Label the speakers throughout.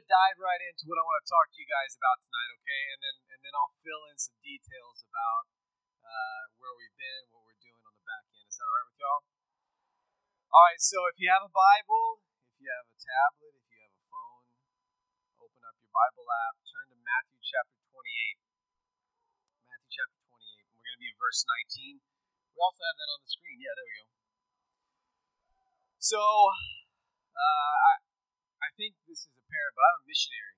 Speaker 1: to dive right into what I want to talk to you guys about tonight, okay? And then and then I'll fill in some details about uh, where we've been, what we're doing on the back end. Is that all right with y'all? All right. So if you have a Bible, if you have a tablet, if you have a phone, open up your Bible app, turn to Matthew chapter 28. Matthew chapter 28. We're going to be in verse 19. We also have that on the screen. Yeah, there we go. So, uh, I, I think this is apparent, but I'm a missionary,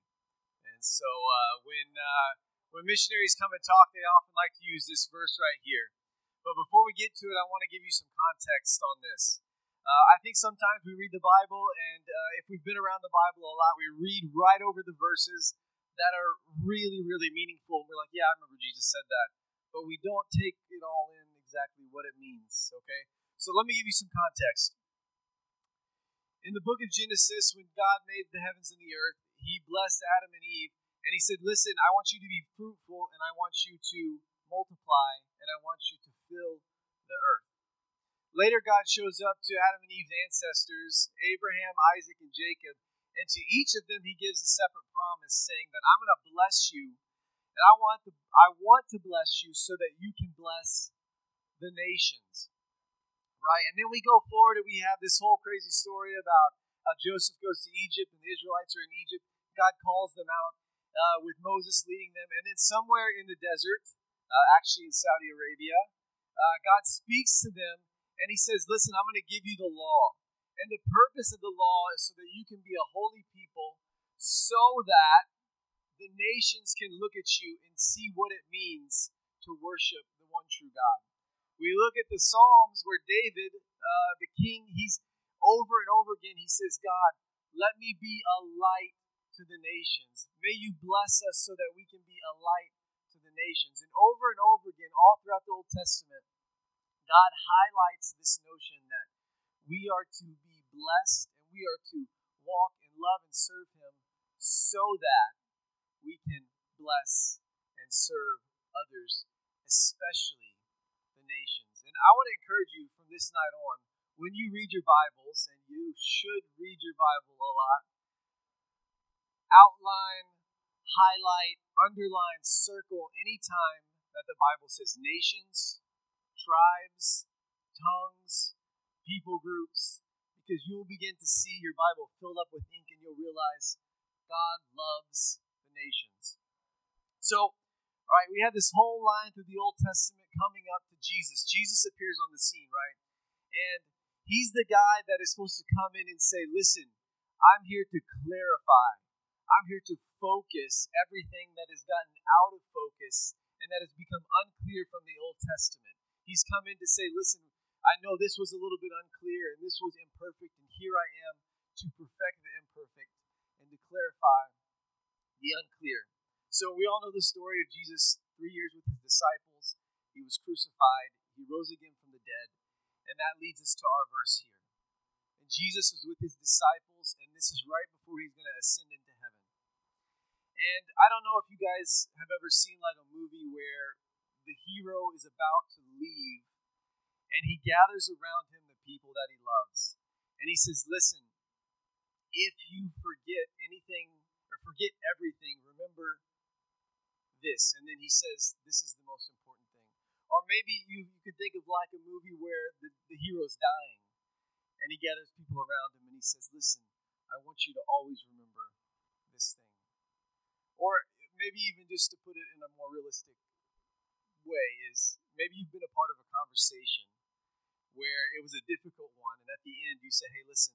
Speaker 1: and so uh, when uh, when missionaries come and talk, they often like to use this verse right here. But before we get to it, I want to give you some context on this. Uh, I think sometimes we read the Bible, and uh, if we've been around the Bible a lot, we read right over the verses that are really, really meaningful. And we're like, yeah, I remember Jesus said that. But we don't take it all in exactly what it means, okay? So let me give you some context. In the book of Genesis, when God made the heavens and the earth, he blessed Adam and Eve, and he said, Listen, I want you to be fruitful, and I want you to multiply, and I want you to fill the earth. Later, God shows up to Adam and Eve's ancestors, Abraham, Isaac, and Jacob, and to each of them he gives a separate promise, saying that I'm going to bless you, and I want to, I want to bless you so that you can bless the nations right? And then we go forward and we have this whole crazy story about how Joseph goes to Egypt and the Israelites are in Egypt. God calls them out uh, with Moses leading them. And then somewhere in the desert, uh, actually in Saudi Arabia, uh, God speaks to them and he says, Listen, I'm going to give you the law. And the purpose of the law is so that you can be a holy people, so that the nations can look at you and see what it means to worship the one true God. We look at the Psalms where David, uh, the king, he's over and over again, he says, God, let me be a light to the nations. May you bless us so that we can be a light to the nations. And over and over again, all throughout the Old Testament, God highlights this notion that we are to be blessed and we are to walk and love and serve Him so that we can bless and serve others, especially. And I want to encourage you from this night on, when you read your Bibles, and you should read your Bible a lot, outline, highlight, underline, circle anytime that the Bible says nations, tribes, tongues, people groups, because you will begin to see your Bible filled up with ink and you'll realize God loves the nations. So, right, we have this whole line through the Old Testament coming up to Jesus. Jesus appears on the scene, right? And he's the guy that is supposed to come in and say, Listen, I'm here to clarify. I'm here to focus everything that has gotten out of focus and that has become unclear from the Old Testament. He's come in to say, Listen, I know this was a little bit unclear and this was imperfect, and here I am to perfect the imperfect and to clarify the unclear. So we all know the story of Jesus three years with his disciples. He was crucified, he rose again from the dead, and that leads us to our verse here. And Jesus was with his disciples, and this is right before he's going to ascend into heaven. And I don't know if you guys have ever seen like a movie where the hero is about to leave and he gathers around him the people that he loves. And he says, Listen, if you forget anything or forget everything, remember this. And then he says, This is the most important thing. Or maybe you, you could think of like a movie where the, the hero's dying and he gathers people around him and he says, Listen, I want you to always remember this thing. Or maybe even just to put it in a more realistic way, is maybe you've been a part of a conversation where it was a difficult one, and at the end you say, Hey, listen,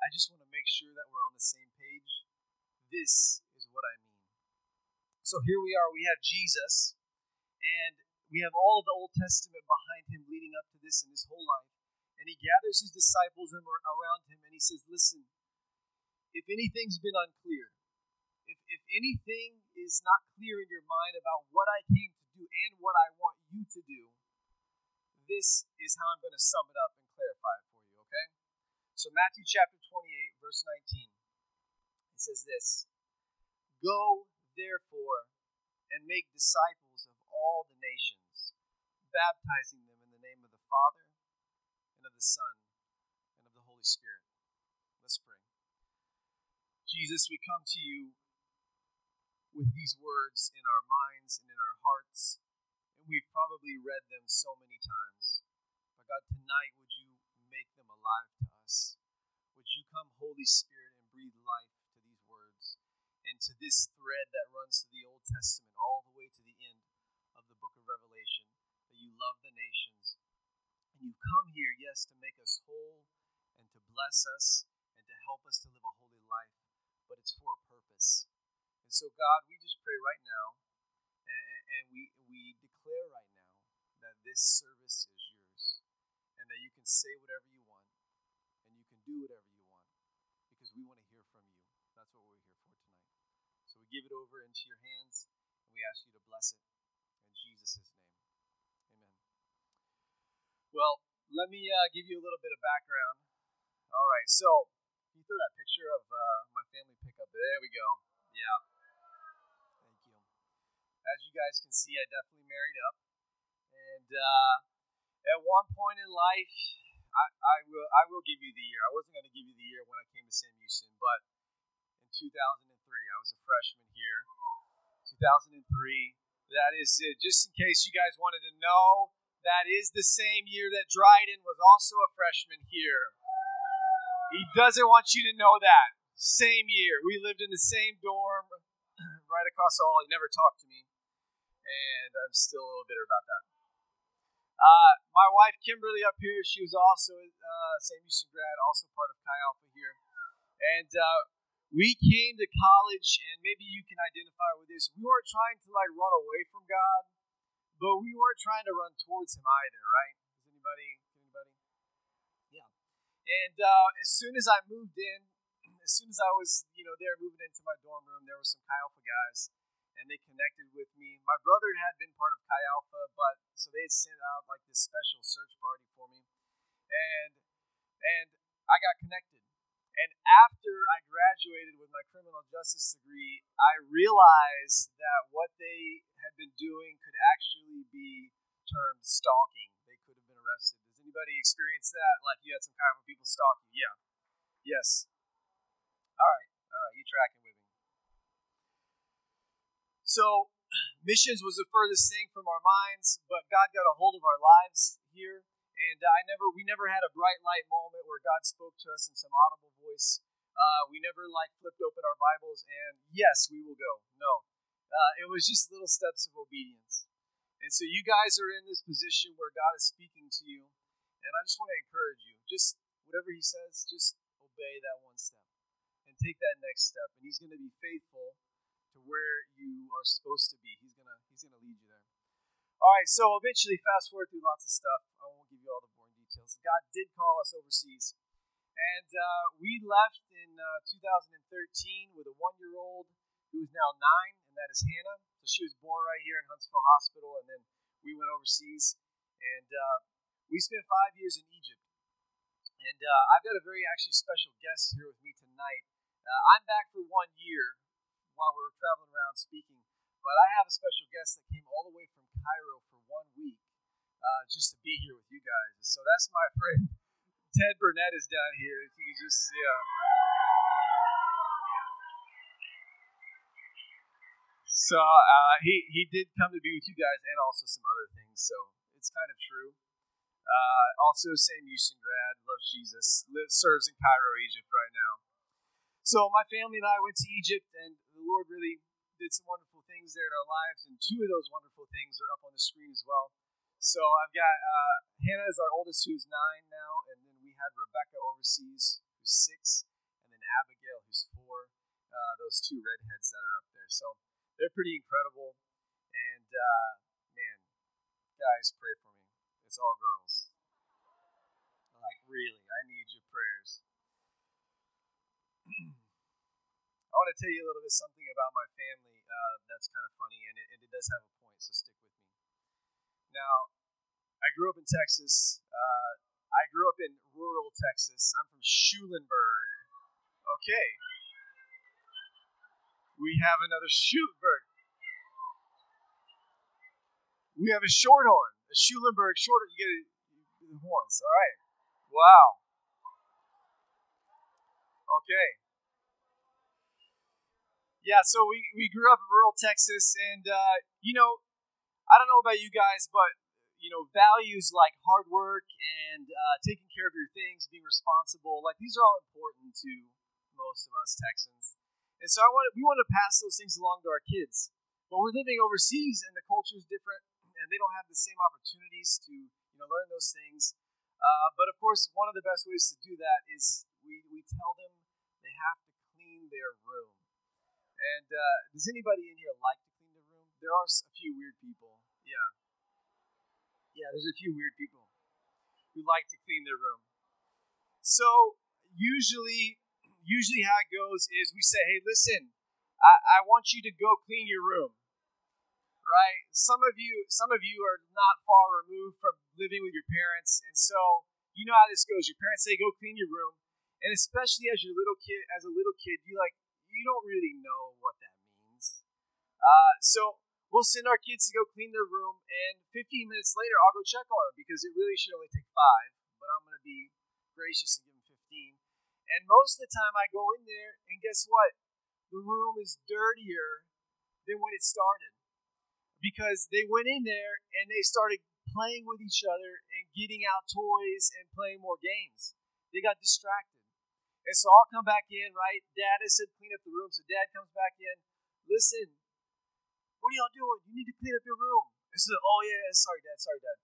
Speaker 1: I just want to make sure that we're on the same page. This is what I mean. So here we are, we have Jesus, and we have all of the Old Testament behind him leading up to this in his whole life. And he gathers his disciples around him and he says, Listen, if anything's been unclear, if, if anything is not clear in your mind about what I came to do and what I want you to do, this is how I'm going to sum it up and clarify it for you, okay? So, Matthew chapter 28, verse 19, it says this Go therefore, and make disciples of all the nations, baptizing them in the name of the Father, and of the Son, and of the Holy Spirit. Let's pray. Jesus, we come to you with these words in our minds and in our hearts, and we've probably read them so many times. But God, tonight, would you make them alive to us? Would you come, Holy Spirit, and breathe life and to this thread that runs through the Old Testament all the way to the end of the book of Revelation? That you love the nations. And you've come here, yes, to make us whole and to bless us and to help us to live a holy life, but it's for a purpose. And so, God, we just pray right now, and, and we, we declare right now that this service is yours, and that you can say whatever you want, and you can do whatever you want, because we want to hear from you. That's what we're here for tonight. So we give it over into your hands, and we ask you to bless it in Jesus' name. Amen. Well, let me uh, give you a little bit of background. All right, so you throw that picture of uh, my family pickup. There we go. Yeah. Thank you. As you guys can see, I definitely married up. And uh, at one point in life, I, I will I will give you the year. I wasn't going to give you the year when I came to Sam Houston, but in 2003, I was a freshman here. 2003. That is it. Just in case you guys wanted to know, that is the same year that Dryden was also a freshman here. He doesn't want you to know that. Same year. We lived in the same dorm right across the hall. He never talked to me. And I'm still a little bitter about that. Uh, my wife, Kimberly, up here, she was also uh, Sam Houston grad, also part of Chi Alpha here. And uh, we came to college, and maybe you can identify with this. We weren't trying to like run away from God, but we weren't trying to run towards Him either, right? Is anybody anybody? Yeah. And uh, as soon as I moved in, as soon as I was, you know, there moving into my dorm room, there were some Chi Alpha guys, and they connected with me. My brother had been part of Chi Alpha, but so they had sent out like this special search party for me, and and I got connected. After I graduated with my criminal justice degree, I realized that what they had been doing could actually be termed stalking. They could have been arrested. Does anybody experience that? Like you had some kind of people stalking? Yeah. Yes. All right. All right. You tracking with me? So, missions was the furthest thing from our minds, but God got a hold of our lives here, and I never, we never had a bright light moment where God spoke to us in some audible voice. Uh, we never like flipped open our Bibles and yes, we will go. No, uh, it was just little steps of obedience. And so you guys are in this position where God is speaking to you, and I just want to encourage you. Just whatever He says, just obey that one step and take that next step, and He's going to be faithful to where you are supposed to be. He's gonna He's gonna lead you there. All right, so eventually, fast forward through lots of stuff. I won't give you all the boring details. God did call us overseas, and uh, we left in uh, 2013 with a one-year-old who is now nine, and that is Hannah. So she was born right here in Huntsville Hospital, and then we went overseas, and uh, we spent five years in Egypt. And uh, I've got a very actually special guest here with me tonight. Uh, I'm back for one year while we were traveling around speaking. But I have a special guest that came all the way from Cairo for one week uh, just to be here with you guys. So that's my friend Ted Burnett is down here. If you could just, yeah. So uh, he he did come to be with you guys and also some other things. So it's kind of true. Uh, also, Sam Houston grad, loves Jesus, lives, serves in Cairo, Egypt right now. So my family and I went to Egypt, and the Lord really did some wonderful things there in our lives, and two of those wonderful things are up on the screen as well. So I've got uh, Hannah is our oldest, who's nine now, and then we had Rebecca overseas, who's six, and then Abigail, who's four. Uh, those two redheads that are up there, so they're pretty incredible. And uh, man, guys, pray for me. It's all girls. Like really, I need your prayers. I want to tell you a little bit something about my family uh, that's kind of funny, and it, and it, does have a point, so stick with. Now, I grew up in Texas. Uh, I grew up in rural Texas. I'm from Schulenburg. Okay. We have another Schulenburg. We have a shorthorn, a Schulenburg shorthorn. You get the horns. All right. Wow. Okay. Yeah, so we, we grew up in rural Texas, and, uh, you know, I don't know about you guys, but, you know, values like hard work and uh, taking care of your things, being responsible, like these are all important to most of us Texans. And so I wanted, we want to pass those things along to our kids. But we're living overseas, and the culture is different, and they don't have the same opportunities to, you know, learn those things. Uh, but of course, one of the best ways to do that is we, we tell them they have to clean their room. And uh, does anybody in here like to clean their room? There are a few weird people. Yeah. Yeah, there's a few weird people who like to clean their room. So usually, usually how it goes is we say, "Hey, listen, I, I want you to go clean your room." Right? Some of you, some of you are not far removed from living with your parents, and so you know how this goes. Your parents say, "Go clean your room," and especially as your little kid, as a little kid, you like you don't really know what that means. Uh, so we'll send our kids to go clean their room, and 15 minutes later, I'll go check on them because it really should only take five, but I'm going to be gracious and give them 15. And most of the time, I go in there, and guess what? The room is dirtier than when it started because they went in there and they started playing with each other and getting out toys and playing more games. They got distracted. And so I'll come back in, right? Dad has said clean up the room. So dad comes back in. Listen, what are y'all doing? You need to clean up your room. I said, oh yeah, sorry dad, sorry dad.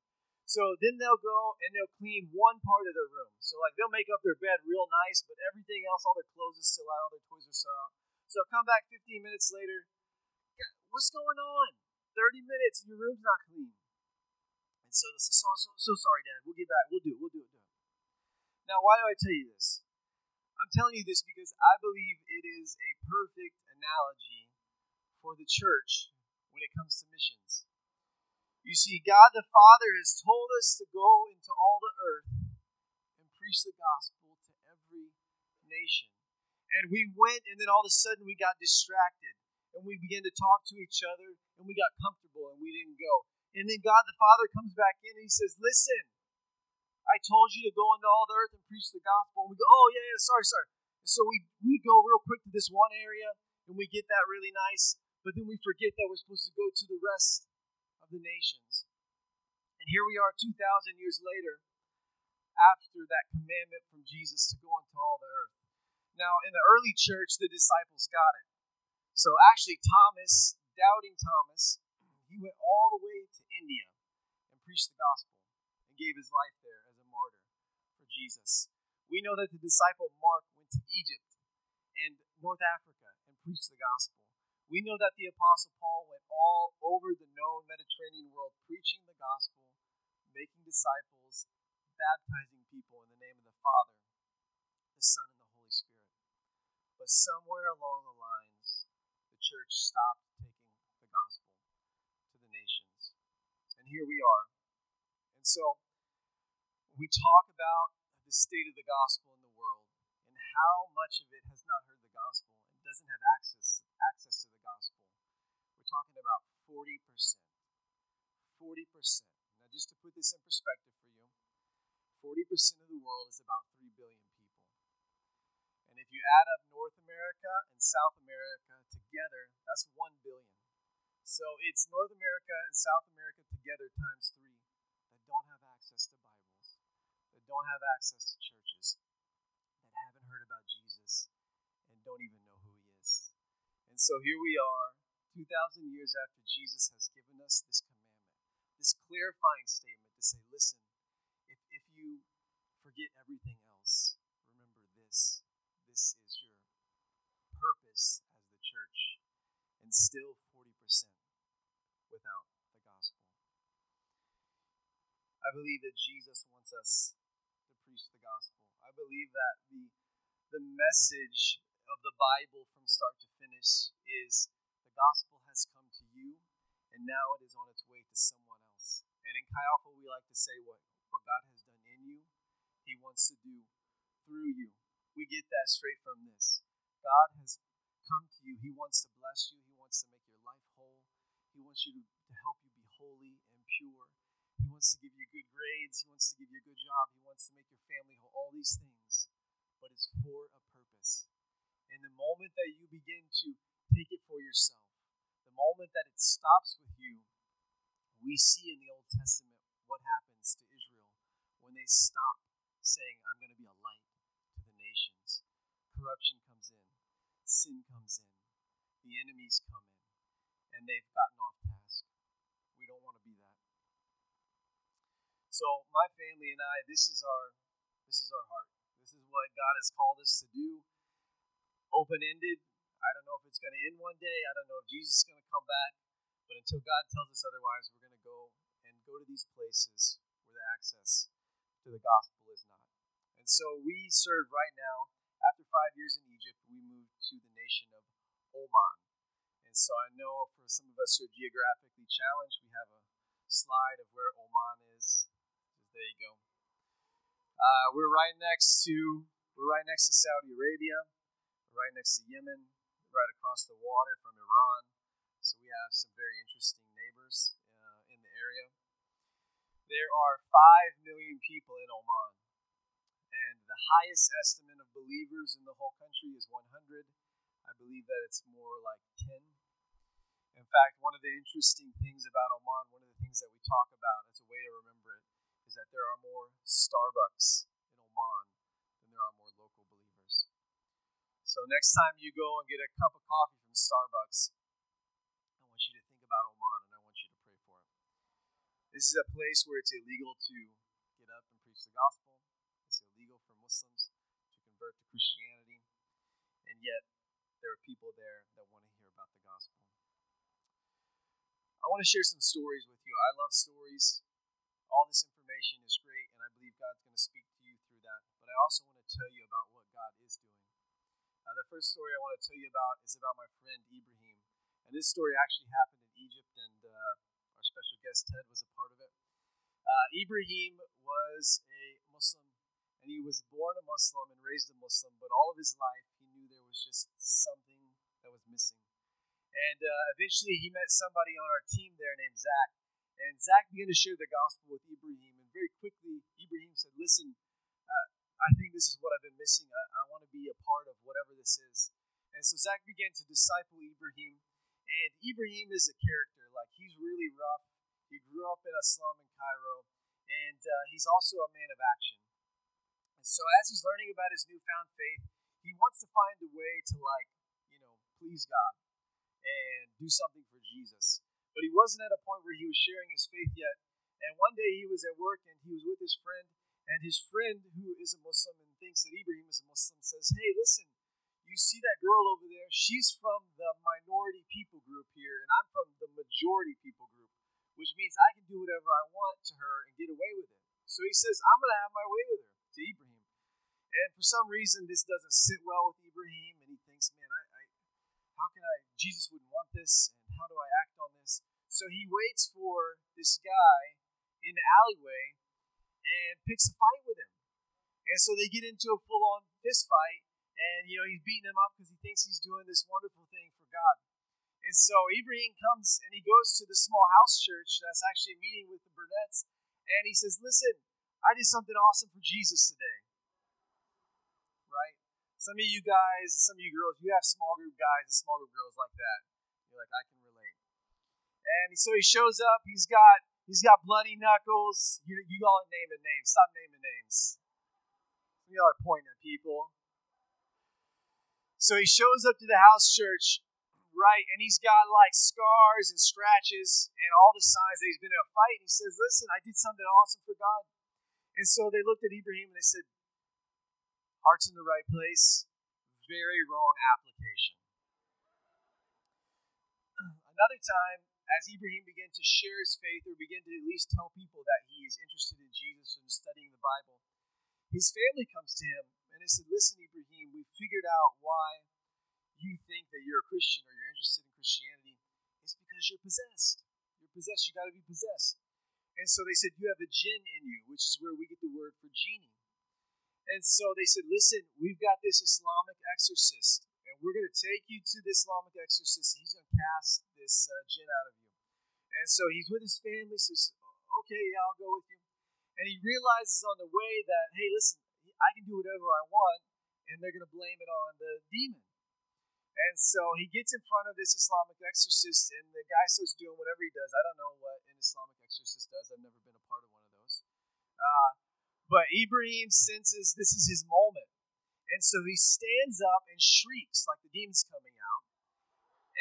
Speaker 1: So then they'll go and they'll clean one part of their room. So like they'll make up their bed real nice, but everything else, all their clothes is still out, all their toys are still out. So I'll come back 15 minutes later. What's going on? 30 minutes and your room's not clean. And so they say, so, so, so sorry, Dad. We'll get back. We'll do it. We'll. Do it. Now, why do I tell you this? I'm telling you this because I believe it is a perfect analogy for the church when it comes to missions. You see, God the Father has told us to go into all the earth and preach the gospel to every nation. And we went, and then all of a sudden we got distracted. And we began to talk to each other, and we got comfortable, and we didn't go. And then God the Father comes back in and he says, Listen, I told you to go into all the earth and preach the gospel. And we go, oh, yeah, yeah, sorry, sorry. And so we, we go real quick to this one area and we get that really nice, but then we forget that we're supposed to go to the rest of the nations. And here we are 2,000 years later after that commandment from Jesus to go into all the earth. Now, in the early church, the disciples got it. So actually, Thomas, doubting Thomas, he went all the way to India and preached the gospel and gave his life there as a martyr for Jesus. We know that the disciple Mark went to Egypt and North Africa and preached the gospel. We know that the apostle Paul went all over the known Mediterranean world preaching the gospel, making disciples, baptizing people in the name of the Father, the Son, and the Holy Spirit. But somewhere along the lines, the church stopped taking the gospel to the nations. And here we are. And so we talk about the state of the gospel in the world and how much of it has not heard the gospel and doesn't have access access to the gospel. We're talking about 40%. 40%. Now just to put this in perspective for you, 40% of the world is about 3 billion people. And if you add up North America and South America together, that's 1 billion. So it's North America and South America together times 3 that don't have access to Bibles, that don't have access to churches, that haven't heard about Jesus, and don't even know. And so here we are, 2,000 years after Jesus has given us this commandment, this clarifying statement to say, listen, if, if you forget everything else, remember this. This is your purpose as the church. And still 40% without the gospel. I believe that Jesus wants us to preach the gospel. I believe that the the message of the Bible from start to finish is the gospel has come to you and now it is on its way to someone else. And in Chi Alpha we like to say what, what God has done in you, He wants to do through you. We get that straight from this. God has come to you. He wants to bless you. He wants to make your life whole. He wants you to, to help you be holy and pure. He wants to give you good grades. He wants to give you a good job. He wants to make your family whole. All these things. But it's for a purpose. And the moment that you begin to take it for yourself, the moment that it stops with you, we see in the Old Testament what happens to Israel when they stop saying, I'm going to be a light to the nations. Corruption comes in, sin comes in, the enemies come in, and they've gotten off task. We don't want to be that. So my family and I, this is our this is our heart. This is what God has called us to do. Open ended. I don't know if it's going to end one day. I don't know if Jesus is going to come back. But until God tells us otherwise, we're going to go and go to these places where the access to the gospel is not. And so we serve right now. After five years in Egypt, we moved to the nation of Oman. And so I know for some of us who are geographically challenged, we have a slide of where Oman is there you go. Uh, we're right next to we're right next to Saudi Arabia. Right next to Yemen. Right across the water from Iran. So we have some very interesting neighbors uh, in the area. There are five million people in Oman, and the highest estimate of believers in the whole country is 100. I believe that it's more like 10. In fact, one of the interesting things about Oman, one of the things that we talk about as a way to remember it, is that there are more Starbucks in Oman than there are more local believers. So next time you go and get a cup of coffee from Starbucks, I want you to think about Oman and I want you to pray for it. This is a place where it's illegal to get up and preach the gospel. It's illegal for Muslims to convert to Christianity. And yet, there are people there that want to hear about the gospel. I want to share some stories with you. I love stories. All this information is great, and I believe God's going to speak to you through that. But I also want to tell you about what God is doing. Uh, the first story I want to tell you about is about my friend Ibrahim. And this story actually happened in Egypt, and uh, our special guest Ted was a part of it. Uh, Ibrahim was a Muslim, and he was born a Muslim and raised a Muslim, but all of his life he knew there was just something that was missing. And uh, eventually he met somebody on our team there named Zach. And Zach began to share the gospel with Ibrahim. And very quickly, Ibrahim said, Listen, I think this is what I've been missing. I, I want to be a part of whatever this is. And so Zach began to disciple Ibrahim. And Ibrahim is a character. Like, he's really rough. He grew up in a slum in Cairo. And uh, he's also a man of action. And so as he's learning about his newfound faith, he wants to find a way to, like, you know, please God and do something for Jesus. But he wasn't at a point where he was sharing his faith yet. And one day he was at work and he was with his friend, and his friend, who is a Muslim and thinks that Ibrahim is a Muslim, says, Hey, listen, you see that girl over there? She's from the minority people group here, and I'm from the majority people group, which means I can do whatever I want to her and get away with it. So he says, I'm going to have my way with her to Ibrahim. And for some reason, this doesn't sit well with Ibrahim, and he thinks, man, I, I how can I, Jesus wouldn't want this, and how do I act on this? So he waits for this guy in the alleyway and picks a fight with him. And so they get into a full on fist fight, and you know, he's beating him up because he thinks he's doing this wonderful thing for God. And so Ibrahim comes and he goes to the small house church that's actually meeting with the Burnett's, and he says, Listen, I did something awesome for Jesus today. Right? Some of you guys, some of you girls, you have small group guys and small group girls like that. You're like, I can relate. And so he shows up. He's got he's got bloody knuckles. You you all are naming names. Stop naming names. We are pointing at people. So he shows up to the house church, right, and he's got like scars and scratches and all the signs that he's been in a fight. And he says, "Listen, I did something awesome for God." And so they looked at Ibrahim and they said, "Heart's in the right place, very wrong application." Another time, as Ibrahim began to share his faith or began to at least tell people that he is interested in Jesus and studying the Bible, his family comes to him and they said, Listen, Ibrahim, we figured out why you think that you're a Christian or you're interested in Christianity. It's because you're possessed. You're possessed. You got to be possessed. And so they said, You have a jinn in you, which is where we get the word for genie. And so they said, Listen, we've got this Islamic exorcist and we're going to take you to the Islamic exorcist, and he's going to cast this uh, jinn out of you. And so he's with his family, so he says, okay, yeah, I'll go with you. And he realizes on the way that, hey, listen, I can do whatever I want, and they're going to blame it on the demon. And so he gets in front of this Islamic exorcist, and the guy starts doing whatever he does. I don't know what an Islamic exorcist does. I've never been a part of one of those. Uh, but Ibrahim senses this is his moment. And so he stands up and shrieks like the demon's coming out.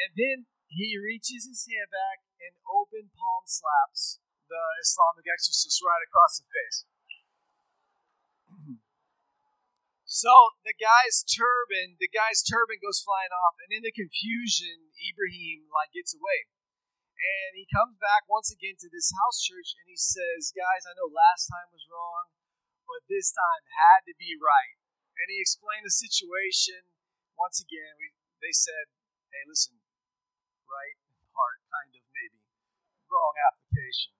Speaker 1: And then he reaches his hand back and open palm slaps the Islamic exorcist right across the face. So the guy's turban, the guy's turban goes flying off, and in the confusion, Ibrahim like gets away. And he comes back once again to this house church and he says, Guys, I know last time was wrong, but this time had to be right. And he explained the situation. Once again, we, they said, Hey, listen, right part, kind of, maybe. Wrong application.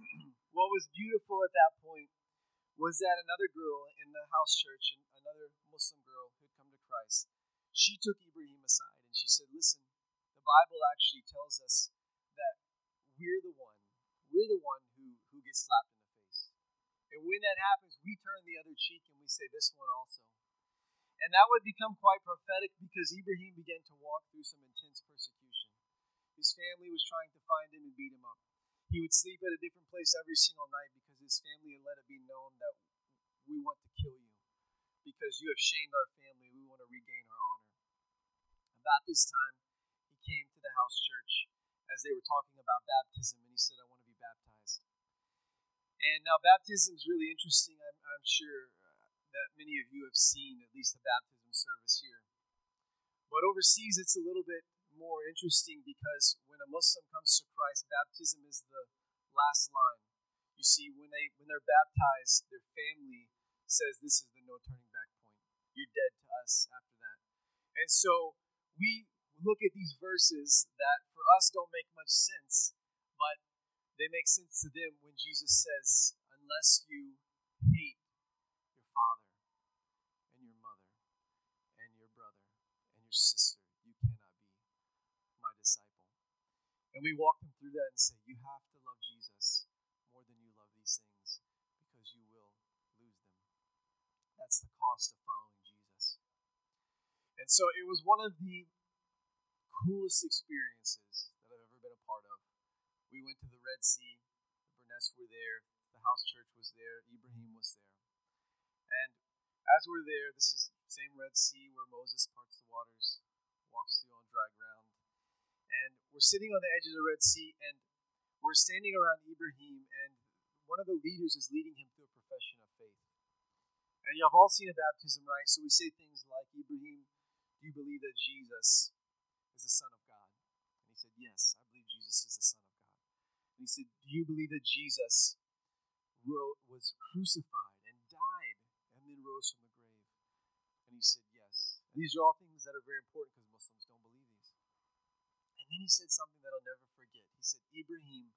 Speaker 1: what was beautiful at that point was that another girl in the house church, another Muslim girl who had come to Christ, she took Ibrahim aside and she said, Listen, the Bible actually tells us that we're the one, we're the one who, who gets slapped in the face. And when that happens, we turn the other cheek and we say, This one also. And that would become quite prophetic because Ibrahim began to walk through some intense persecution. His family was trying to find him and beat him up. He would sleep at a different place every single night because his family had let it be known that we want to kill you because you have shamed our family. We want to regain our honor. About this time, he came to the house church as they were talking about baptism, and he said, I want to be baptized. And now, baptism is really interesting. I'm, I'm sure that many of you have seen at least a baptism service here. But overseas, it's a little bit more interesting because when a Muslim comes to Christ, baptism is the last line. You see, when they when they're baptized, their family says this is the no turning back point. You're dead to us after that. And so we look at these verses that for us don't make much sense, but they make sense to them when Jesus says, unless you father and your mother and your brother and your sister you cannot be my disciple. And we walk them through that and say, You have to love Jesus more than you love these things because you will lose them. That's the cost of following Jesus. And so it was one of the coolest experiences that I've ever been a part of. We went to the Red Sea, the Burnetts were there, the house church was there, Ibrahim was there. And as we're there, this is the same Red Sea where Moses parts the waters, walks through on dry ground. And we're sitting on the edge of the Red Sea, and we're standing around Ibrahim, and one of the leaders is leading him through a profession of faith. And you have all seen a baptism, right? So we say things like, Ibrahim, do you believe that Jesus is the Son of God? And he said, Yes, I believe Jesus is the Son of God. And he said, Do you believe that Jesus was crucified and died and then rose from the grave? And he said, Yes. These are all things that are very important because Muslims don't believe these. And then he said something that I'll never forget. He said, Ibrahim,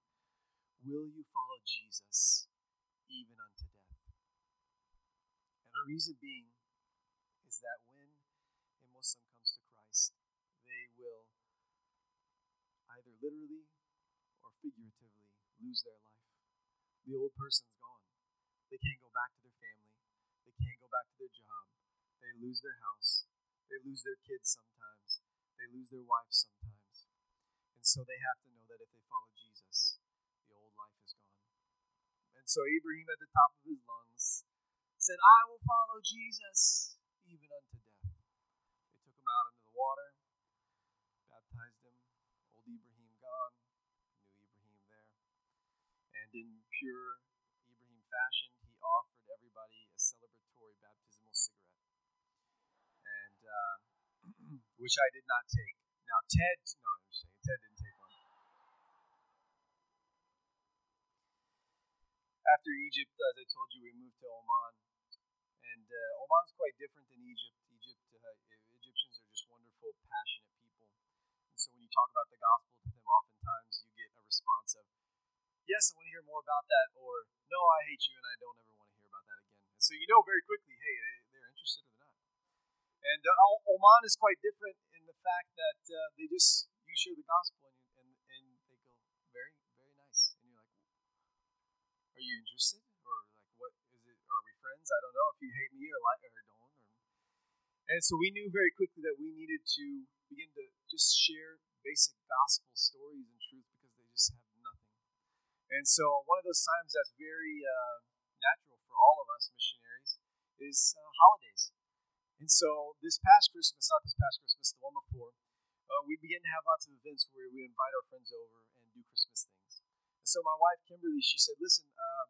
Speaker 1: will you follow Jesus even unto death? And the reason being is that when a Muslim comes to Christ, they will either literally or figuratively lose their life. The old person's gone. They can't go back to their family. They can't go back to their job. They lose their house. They lose their kids sometimes. They lose their wife sometimes. And so they have to know that if they follow Jesus, the old life is gone. And so Ibrahim, at the top of his lungs, said, I will follow Jesus even unto death. They took him out into the water, baptized him, old Ibrahim gone, new Ibrahim there. And in pure Ibrahim fashion, he offered everybody a celebratory baptismal cigarette. And, uh, which I did not take. Now, Ted, no, I'm saying Ted didn't take one. after Egypt, as I told you, we moved to Oman. And uh, Oman's quite different than Egypt. Egypt, uh, Egyptians are just wonderful, passionate people. And so when you talk about the gospel to them, oftentimes you get a response of, yes, I want to hear more about that, or no, I hate you and I don't ever want to hear about that again. And so you know very quickly, hey, they're interested or they're. And uh, Oman is quite different in the fact that uh, they just, you share the gospel and, and, and they go, very, very nice, and you're like, are you interested? Or like, what is it? Are we friends? I don't know if you hate me or like or don't. Or... And so we knew very quickly that we needed to begin to just share basic gospel stories and truth because they just have nothing. And so one of those times that's very uh, natural for all of us missionaries is uh, holidays. And so this past Christmas, not this past Christmas, the one before, uh, we began to have lots of events where we invite our friends over and do Christmas things. And so my wife Kimberly, she said, "Listen, uh,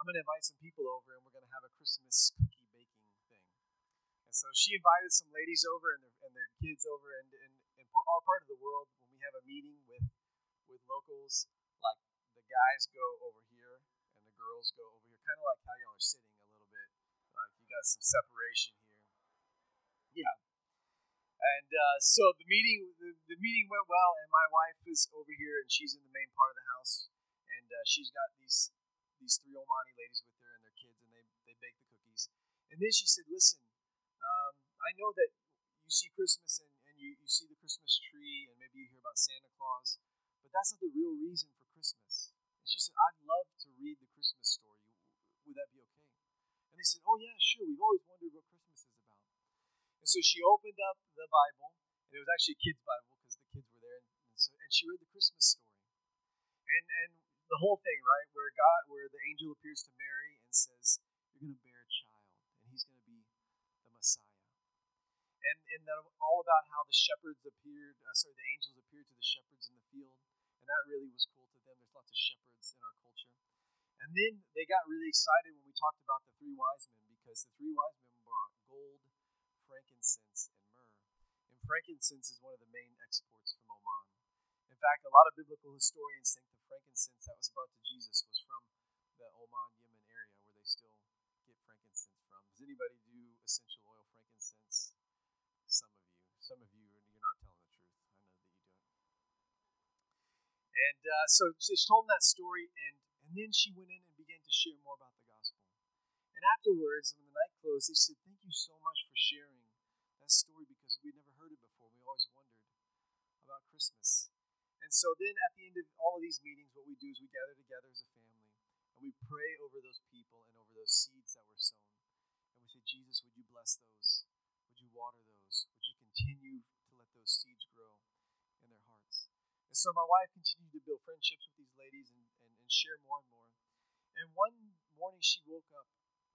Speaker 1: I'm going to invite some people over, and we're going to have a Christmas cookie baking thing." And so she invited some ladies over and their, and their kids over, and in, our part of the world, when we have a meeting with with locals, like the guys go over here and the girls go over here, kind of like how y'all are sitting a little bit, like you got some separation here. Yeah, and uh, so the meeting the, the, meeting went well, and my wife is over here, and she's in the main part of the house, and uh, she's got these these three Omani ladies with her and their kids, and they they bake the cookies. And then she said, "Listen, um, I know that you see Christmas and, and you, you see the Christmas tree, and maybe you hear about Santa Claus, but that's not the real reason for Christmas." And she said, "I'd love to read the Christmas story. Would that be okay?" And they said, "Oh yeah, sure. We've always wondered what Christmas is about." And so she opened up the Bible, and it was actually a kid's Bible because the kids were there, and, so and she read the Christmas story, and and the whole thing, right, where God, where the angel appears to Mary and says, "You're going to bear a child, and he's going to be the Messiah," and and then all about how the shepherds appeared, uh, sorry, the angels appeared to the shepherds in the field, and that really was cool to them. There's lots of shepherds in our culture. And then they got really excited when we talked about the three wise men because the three wise men brought gold, frankincense, and myrrh. And frankincense is one of the main exports from Oman. In fact, a lot of biblical historians think the frankincense that was brought to Jesus was from the Oman, Yemen area where they still get frankincense from. Does anybody do essential oil frankincense? Some of you. Some of you, you're not telling the truth. I know that you do it. And uh, so, so she told him that story, and, and then she went in and began to share more about the gospel. And afterwards, when the closed, they said, Thank you so much for sharing that story because we'd never heard it before. We always wondered about Christmas. And so then at the end of all of these meetings, what we do is we gather together as a family and we pray over those people and over those seeds that were sown. And we say, Jesus, would you bless those? Would you water those? Would you continue to let those seeds grow in their hearts? And so my wife continued to build friendships with these ladies and, and, and share more and more. And one morning she woke up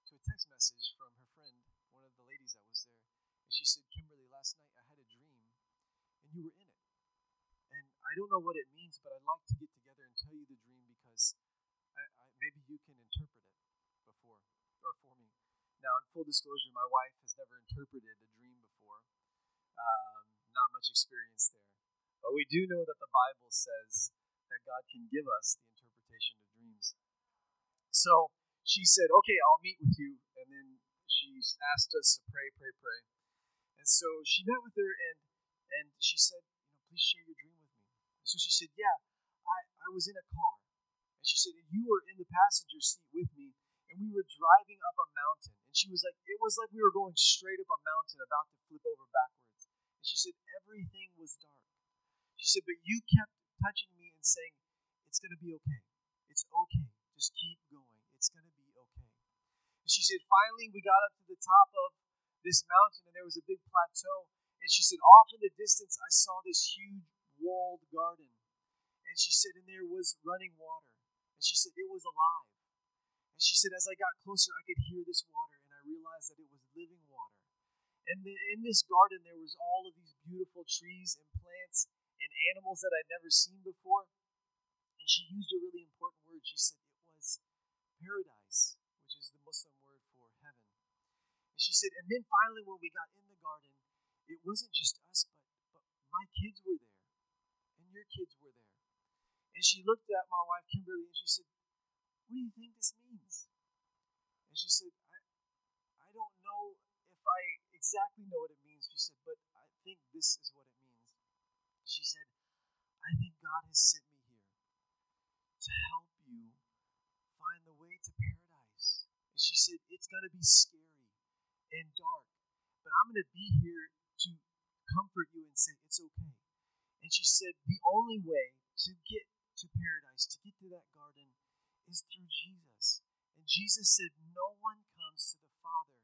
Speaker 1: to a text message from her friend, one of the ladies that was there. And she said, Kimberly, last night I had a dream and you were in it. And I don't know what it means, but I'd like to get together and tell you the dream because I, I, maybe you can interpret it before or for me. Now, in full disclosure, my wife has never interpreted a dream before. Um, not much experience there. But we do know that the Bible says that God can give us the interpretation of dreams. So she said, Okay, I'll meet with you. And then she asked us to pray, pray, pray. And so she met with her and and she said, You know, please share your dream with me. So she said, Yeah, I, I was in a car. And she said, you were in the passenger seat with me, and we were driving up a mountain. And she was like, It was like we were going straight up a mountain about to flip over backwards. And she said, Everything was dark. She said, But you kept touching me and saying, It's going to be okay. It's okay. Just keep going. It's going to be okay. And she said, finally, we got up to the top of this mountain and there was a big plateau. And she said, off in the distance, I saw this huge walled garden. And she said, and there was running water. And she said, it was alive. And she said, as I got closer, I could hear this water, and I realized that it was living water. And in this garden, there was all of these beautiful trees and plants and animals that I'd never seen before. And she used a really important word. She said, it was paradise, is the Muslim word for heaven. And she said, and then finally, when we got in the garden, it wasn't just us, but, but my kids were there, and your kids were there. And she looked at my wife, Kimberly, and she said, What do you think this means? And she said, I, I don't know if I exactly know what it means. She said, But I think this is what it means. She said, I think God has sent me here to help you find the way to paradise. She said, It's going to be scary and dark, but I'm going to be here to comfort you and say, It's okay. And she said, The only way to get to paradise, to get to that garden, is through Jesus. And Jesus said, No one comes to the Father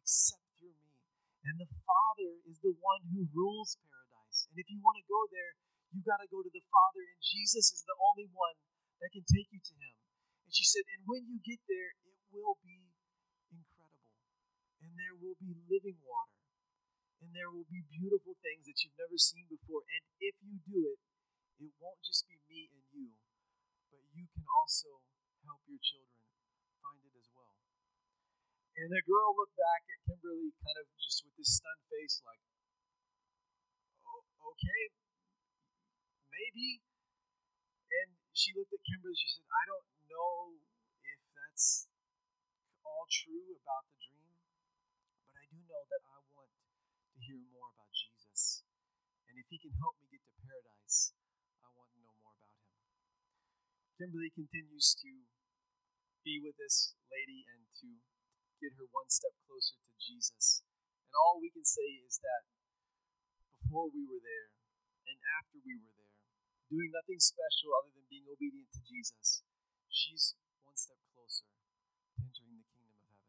Speaker 1: except through me. And the Father is the one who rules paradise. And if you want to go there, you got to go to the Father, and Jesus is the only one that can take you to Him. And she said, And when you get there, it will be incredible. And there will be living water. And there will be beautiful things that you've never seen before. And if you do it, it won't just be me and you, but you can also help your children find it as well. And the girl looked back at Kimberly kind of just with this stunned face, like, oh, okay, maybe. And she looked at Kimberly, she said, I don't know if that's all true about the dream, but I do know that I want to hear more about Jesus. And if he can help me get to paradise, I want to know more about him. Kimberly continues to be with this lady and to get her one step closer to Jesus. And all we can say is that before we were there and after we were there, doing nothing special other than being obedient to Jesus, she's one step closer to entering the kingdom of heaven.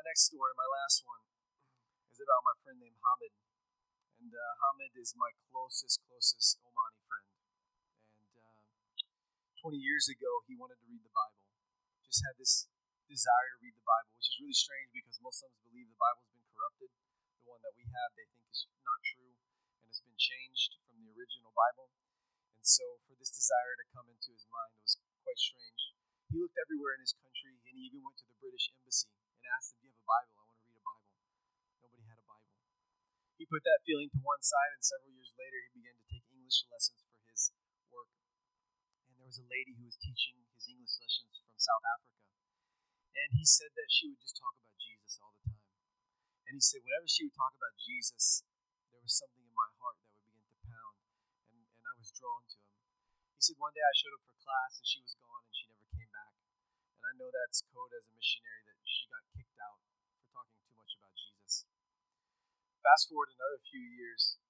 Speaker 1: My next story, my last one, is about my friend named Hamid. And uh, Hamid is my closest, closest Omani friend. And 20 years ago, he wanted to read the Bible. Just had this desire to read the Bible, which is really strange because Muslims believe the Bible's been corrupted. The one that we have, they think is not true and has been changed from the original Bible. And so, for this desire to come into his mind, it was quite strange. He looked everywhere in his country, and he even went to the British embassy and asked them, Do you have a Bible? I want to read a Bible. Nobody had a Bible. He put that feeling to one side, and several years later, he began to take English lessons for his work And there was a lady who was teaching his English lessons from South Africa. And he said that she would just talk about Jesus all the time. And he said, whenever she would talk about Jesus, there was something in my heart that would begin to pound. And, and I was drawn to him. He said, one day I showed up for class and she was gone and she never came back. And I know that's code as a missionary that she got kicked out for talking too much about Jesus. Fast forward another few years,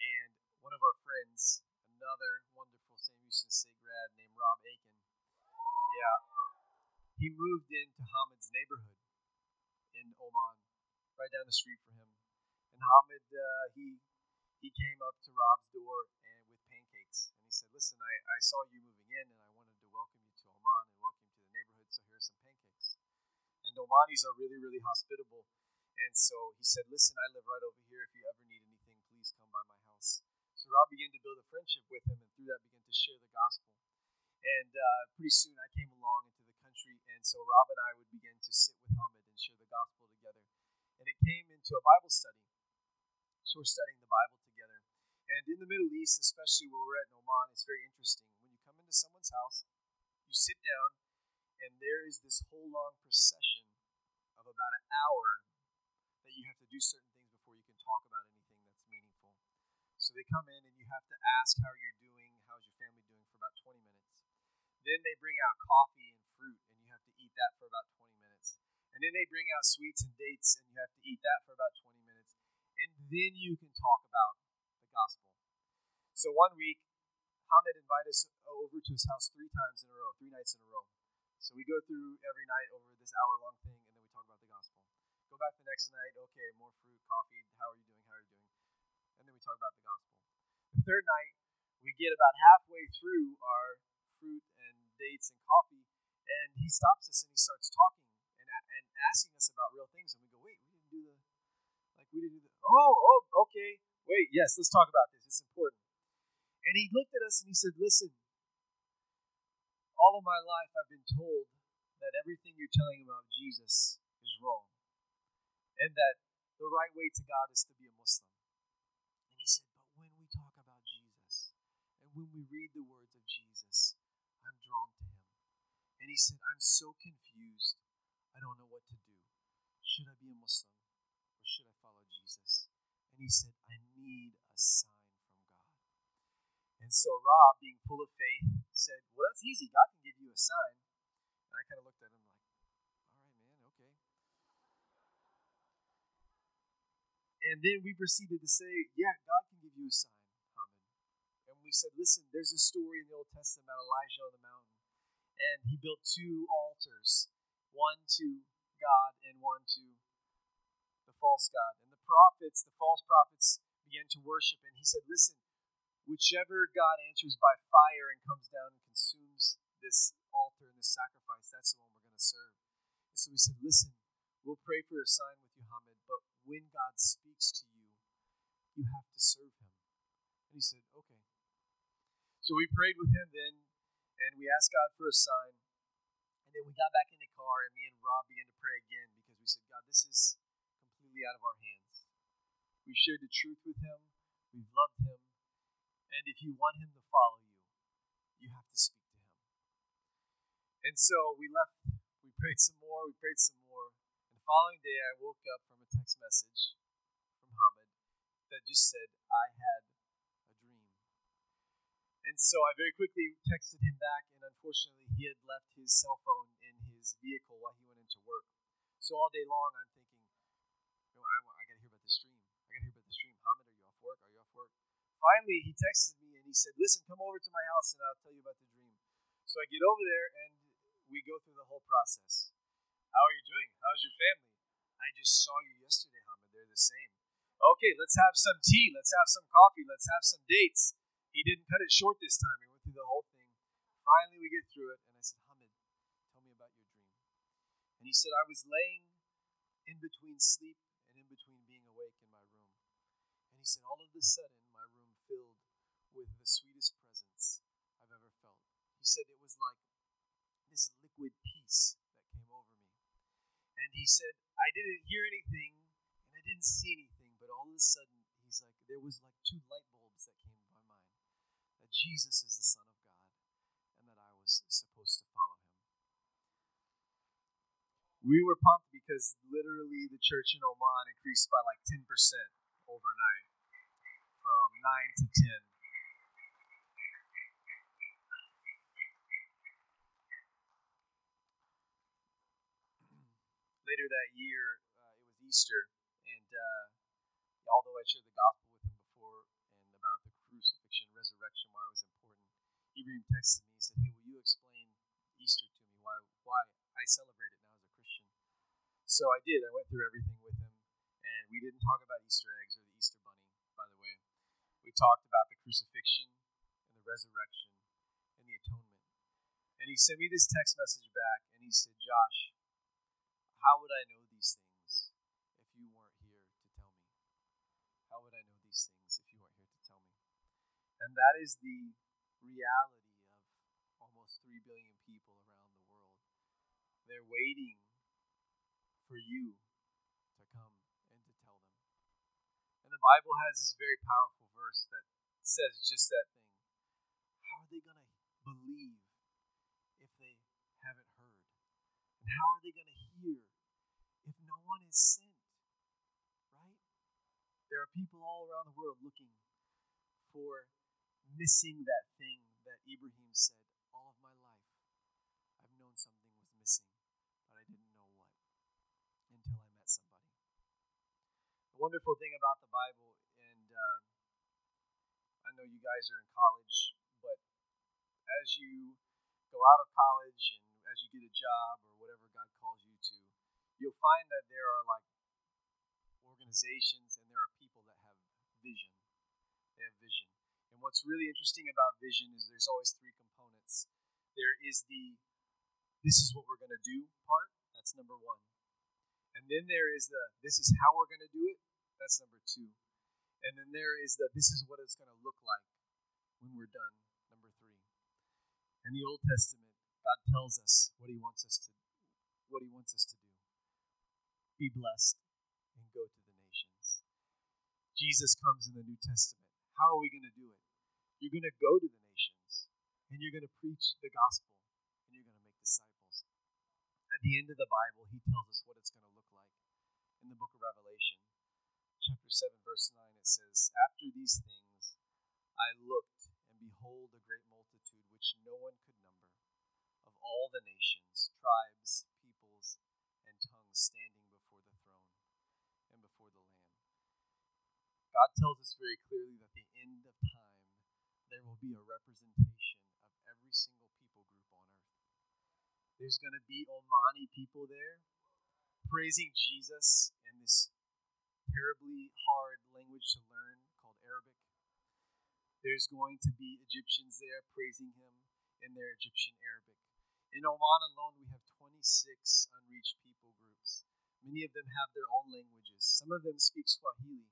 Speaker 1: and one of our friends, another wonderful Sam Houston State grad named Rob Aiken. Yeah. He moved into Hamid's neighborhood in Oman, right down the street from him. And Hamid, uh, he he came up to Rob's door and with pancakes, and he said, "Listen, I, I saw you moving in, and I wanted to welcome you to Oman and welcome you to the neighborhood. So here are some pancakes." And Omanis are really, really hospitable, and so he said, "Listen, I live right over here. If you ever need anything, please come by my house." So Rob began to build a friendship with him, and through that began to share the gospel. And uh, pretty soon I came along into the country, and so Rob and I would begin to sit with Hamid and share the gospel together. And it came into a Bible study. So we're studying the Bible together. And in the Middle East, especially where we're at in Oman, it's very interesting. When you come into someone's house, you sit down, and there is this whole long procession of about an hour that you have to do certain things before you can talk about anything that's meaningful. So they come in and you have to ask how you're doing, how's your family doing for about 20 minutes. Then they bring out coffee and fruit and you have to eat that for about 20 minutes. And then they bring out sweets and dates and you have to eat that for about 20 minutes. And then you can talk about the gospel. So one week, Hamid invited us over to his house three times in a row, three nights in a row. So we go through every night over this hour long thing and then we talk about the gospel. Go back the next night, okay, more fruit, coffee, how are you doing, how are you doing? and then we talk about the gospel. The third night, we get about halfway through our fruit and dates and coffee, and he stops us and he starts talking and, and asking us about real things, and we go, wait, we didn't do the, like we didn't do the, oh, oh, okay, wait, yes, let's talk about this. It's important. And he looked at us and he said, listen, all of my life I've been told that everything you're telling about Jesus is wrong, and that the right way to God is to be a Muslim. And he said, But when we talk about Jesus and when we read the words of Jesus, I'm drawn to him. And he said, I'm so confused. I don't know what to do. Should I be a Muslim or should I follow Jesus? And he said, I need a sign from God. And so Rob, being full of faith, said, Well, that's easy. God can give you a sign. And I kind of looked at him like, And then we proceeded to say, yeah, God can give you a sign, Hamid. And we said, listen, there's a story in the Old Testament about Elijah on the mountain. And he built two altars, one to God and one to the false God. And the prophets, the false prophets, began to worship. And he said, Listen, whichever God answers by fire and comes down and consumes this altar and this sacrifice, that's the one we're going to serve. And so we said, Listen, we'll pray for a sign with you, Hamid, but when God speaks to you, you have to serve him. And he said, Okay. So we prayed with him then, and we asked God for a sign. And then we got back in the car, and me and Rob began to pray again because we said, God, this is completely out of our hands. We've shared the truth with him, we've loved him, and if you want him to follow you, you have to speak to him. And so we left, we prayed some more, we prayed some more. Following day, I woke up from a text message from Hamid that just said, I had a dream. And so I very quickly texted him back, and unfortunately, he had left his cell phone in his vehicle while he went into work. So all day long, I'm thinking, know, I, I got to hear about this dream. I got to hear about this dream. Hamid, are you off work? Are you off work? Finally, he texted me and he said, Listen, come over to my house and I'll tell you about the dream. So I get over there and we go through the whole process. How are you doing? How's your family? I just saw you yesterday, Hamid. They're the same. Okay, let's have some tea. Let's have some coffee. Let's have some dates. He didn't cut it short this time. We went through the whole thing. Finally, we get through it. And I said, Hamid, tell me about your dream. And he said, I was laying in between sleep and in between being awake in my room. And he said, all of a sudden, my room filled with the sweetest presence I've ever felt. He said it was like this liquid peace that came over me. And he said, I didn't hear anything and I didn't see anything, but all of a sudden, he's like, there was like two light bulbs that came to my mind that Jesus is the Son of God and that I was supposed to follow him. We were pumped because literally the church in Oman increased by like 10% overnight from 9 to 10. Later that year, uh, it was Easter, and uh, although I shared the gospel with him before and about the crucifixion, resurrection, why it was important, Ibrahim texted me. He said, "Hey, will you explain Easter to me? Why why I celebrate it now as a Christian?" So I did. I went through everything with him, and we didn't talk about Easter eggs or the Easter bunny, by the way. We talked about the crucifixion and the resurrection and the atonement. And he sent me this text message back, and he said, Josh, how would I know these things if you weren't here to tell me? How would I know these things if you weren't here to tell me? And that is the reality of almost 3 billion people around the world. They're waiting for you to come and to tell them. And the Bible has this very powerful verse that says just that thing. How are they going to believe if they haven't heard? And how are they going to hear no one is sent? Right? There are people all around the world looking for missing that thing that Ibrahim said, All of my life, I've known something was missing, but I didn't know what until I met somebody. The wonderful thing about the Bible, and uh, I know you guys are in college, but as you go out of college and as you get a job or whatever God calls you to, you'll find that there are like organizations and there are people that have vision. They have vision. And what's really interesting about vision is there's always three components. There is the this is what we're going to do part. That's number one. And then there is the this is how we're going to do it. That's number two. And then there is the this is what it's going to look like when we're done. Number three. In the Old Testament, God tells us what He wants us to what He wants us to do. Be blessed and go to the nations. Jesus comes in the New Testament. How are we going to do it? You're going to go to the nations and you're going to preach the gospel and you're going to make disciples. At the end of the Bible, He tells us what it's going to look like. In the book of Revelation, chapter 7, verse 9, it says, After these things I looked, and behold, a great multitude which no one could number, of all the nations, tribes, peoples, and tongues standing before the throne and before the Lamb. God tells us very clearly that at the end of time, there will be a representation of every single people group on earth. There's going to be Omani people there. praising Jesus in this terribly hard language to learn called Arabic. There's going to be Egyptians there praising him in their Egyptian Arabic. In Oman alone, we have 26 unreached people groups. Many of them have their own languages. Some of them speak Swahili.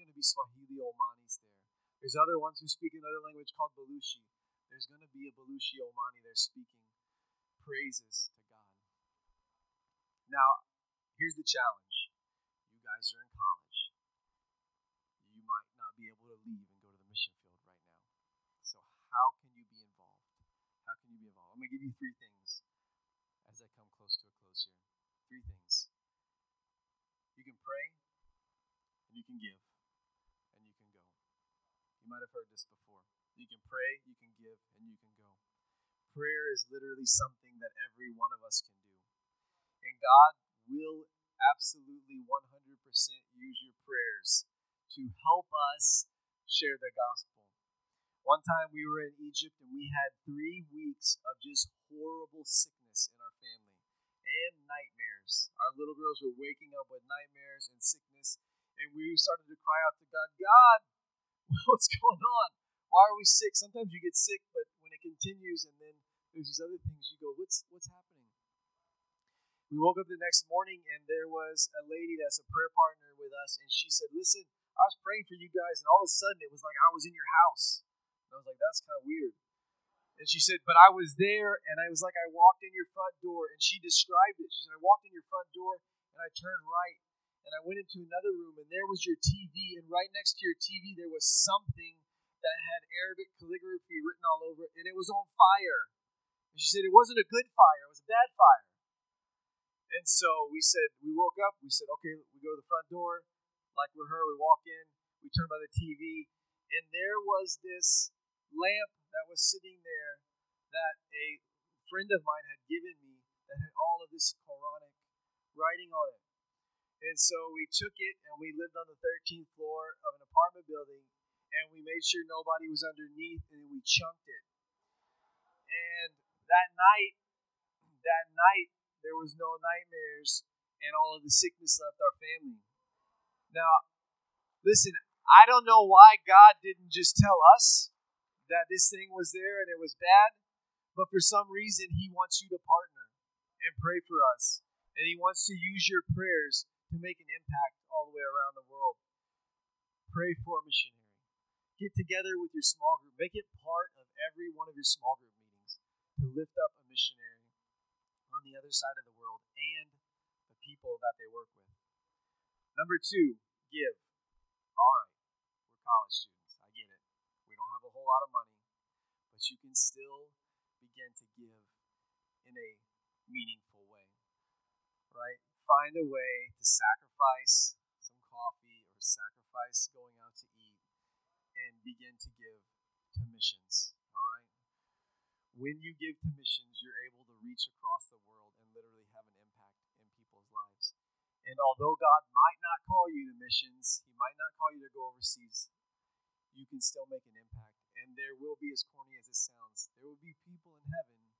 Speaker 1: Going to be Swahili Omanis there. There's other ones who speak another language called Baluchi. There's going to be a Baluchi Omani there speaking praises to God. Now, here's the challenge. You guys are in college. You might not be able to leave and go to the mission field right now. So, how can you be involved? How can you be involved? I'm going to give you three things as I come close to a close here. Three things. You can pray, and you can give, and you can go. You might have heard this before. You can pray, you can give, and you can go. Prayer is literally something that every one of us can do. And God will absolutely 100% use your prayers to help us share the gospel. One time we were in Egypt and we had three weeks of just horrible sickness in our family and nightmares. Our little girls were waking up with nightmares and sickness, and we started to cry out to God, God, what's going on? Why are we sick? Sometimes you get sick, but when it continues and then there's these other things, you go, what's, what's happening? we woke up the next morning and there was a lady that's a prayer partner with us, and she said, Listen, I was praying for you guys, and all of a sudden it was like I was in your house. And I was like, That's kind of weird. And she said, But I was there, and I was like, I walked in your front door, and she described it. She said, I walked in your front door, and I turned right, and I went into another room, and there was your TV, and right next to your TV, there was something that had Arabic calligraphy written all over it, and it was on fire. And she said, It wasn't a good fire, it was a bad fire. And so we said, we woke up, we said, okay, we go to the front door, like we're her, we walk in, we turn by the TV, and there was this lamp that was sitting there that a friend of mine had given me that had all of this Quranic writing on it. And so we took it and we lived on the 13th floor of an apartment building and we made sure nobody was underneath and we chunked it. And that night, that night, there was no nightmares, and all of the sickness left our family. Now, listen, I don't know why God didn't just tell us that this thing was there and it was bad, but for some reason, He wants you to partner and pray for us. And He wants to use your prayers to make an impact all the way around the world. Pray for a missionary. Get together with your small group. Make it part of every one of your small group meetings to lift up a missionary on the other side of the world and the people that they work with. Number two, give. All right, we're college students. I get it. We don't have a whole lot of money, but you can still begin to give in a meaningful way, right? Find a way to sacrifice some coffee or sacrifice going out to eat and begin to give to missions, all right? When you give to missions, you're able to reach across the world and literally have an impact in people's lives. And although God might not call you to missions, He might not call you to go overseas, you can still make an impact. And there will be, as corny as it sounds, there will be people in heaven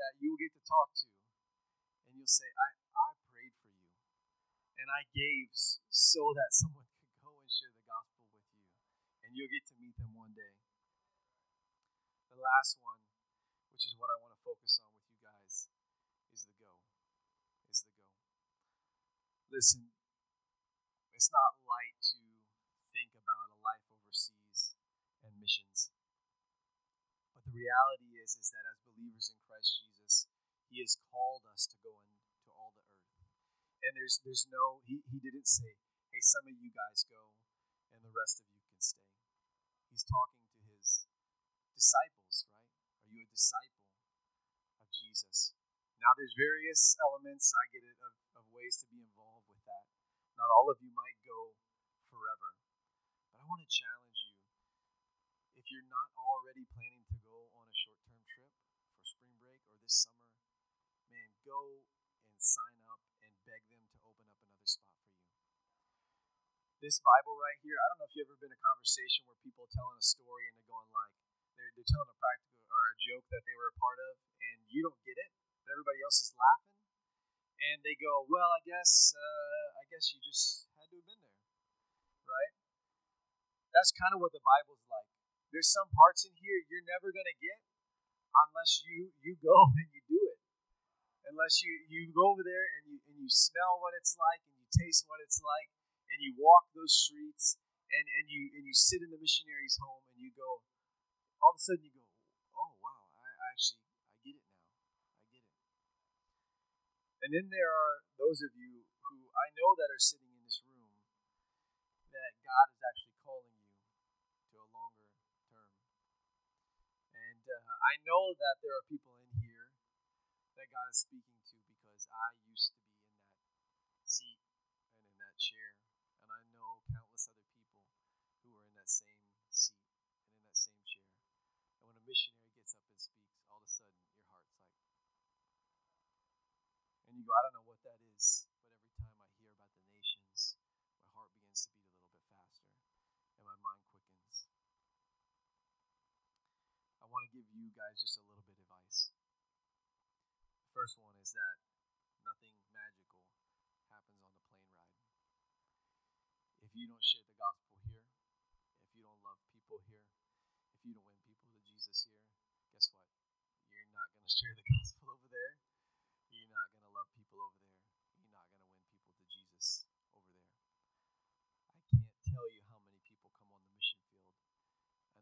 Speaker 1: that you will get to talk to. And you'll say, I, I. And I gave so that someone could go and share the gospel with you. And you'll get to meet them one day. The last one which is what I want to focus on with you guys, is the go. Is the go. Listen, it's not light to think about a life overseas and missions. But the reality is is that as believers in Christ Jesus, he has called us to go into all the earth. And there's there's no he, he didn't say, Hey, some of you guys go and the rest of you can stay. He's talking to his disciples, right? Are you a disciple of Jesus? Now, there's various elements, I get it, of, of ways to be involved with that. Not all of you might go forever. But I want to challenge you. If you're not already planning to go on a short term trip for spring break or this summer, man, go and sign up beg them to open up another spot for you. This Bible right here, I don't know if you've ever been in a conversation where people are telling a story and they're going like, they're, they're telling a practical or a joke that they were a part of, and you don't get it, but everybody else is laughing. and they go, "Well, I guess uh, I guess you just had to have been there, right?" That's kind of what the Bible's like. There's some parts in here you're never gonna get unless you you go and you do. Unless you you go over there and you and you smell what it's like and you taste what it's like and you walk those streets and and you and you sit in the missionary's home and you go all of a sudden you go oh wow I actually I get it now. I get it. And then there are those of you who I know that are sitting in this room that God is actually calling you to a longer term. And uh, I know that there are people in that God is speaking to because I used to be in that seat and in that chair and I know countless other people who are in that same seat and in that same chair. And when a missionary gets up and speaks, all of a sudden your heart's like, and you go, I don't know what that is, but every time I hear about the nations, my heart begins to beat a little bit faster and my mind quickens. I want to give you guys just a little bit of advice. The first one is that nothing magical happens on the plane ride if you don't share the gospel here, if you don't love people here, if you don't win people to Jesus here, guess what? You're not going to share the gospel over there. You're not going to love people over there. You're not going to win people to Jesus over there. I can't tell you how many people come on the mission field and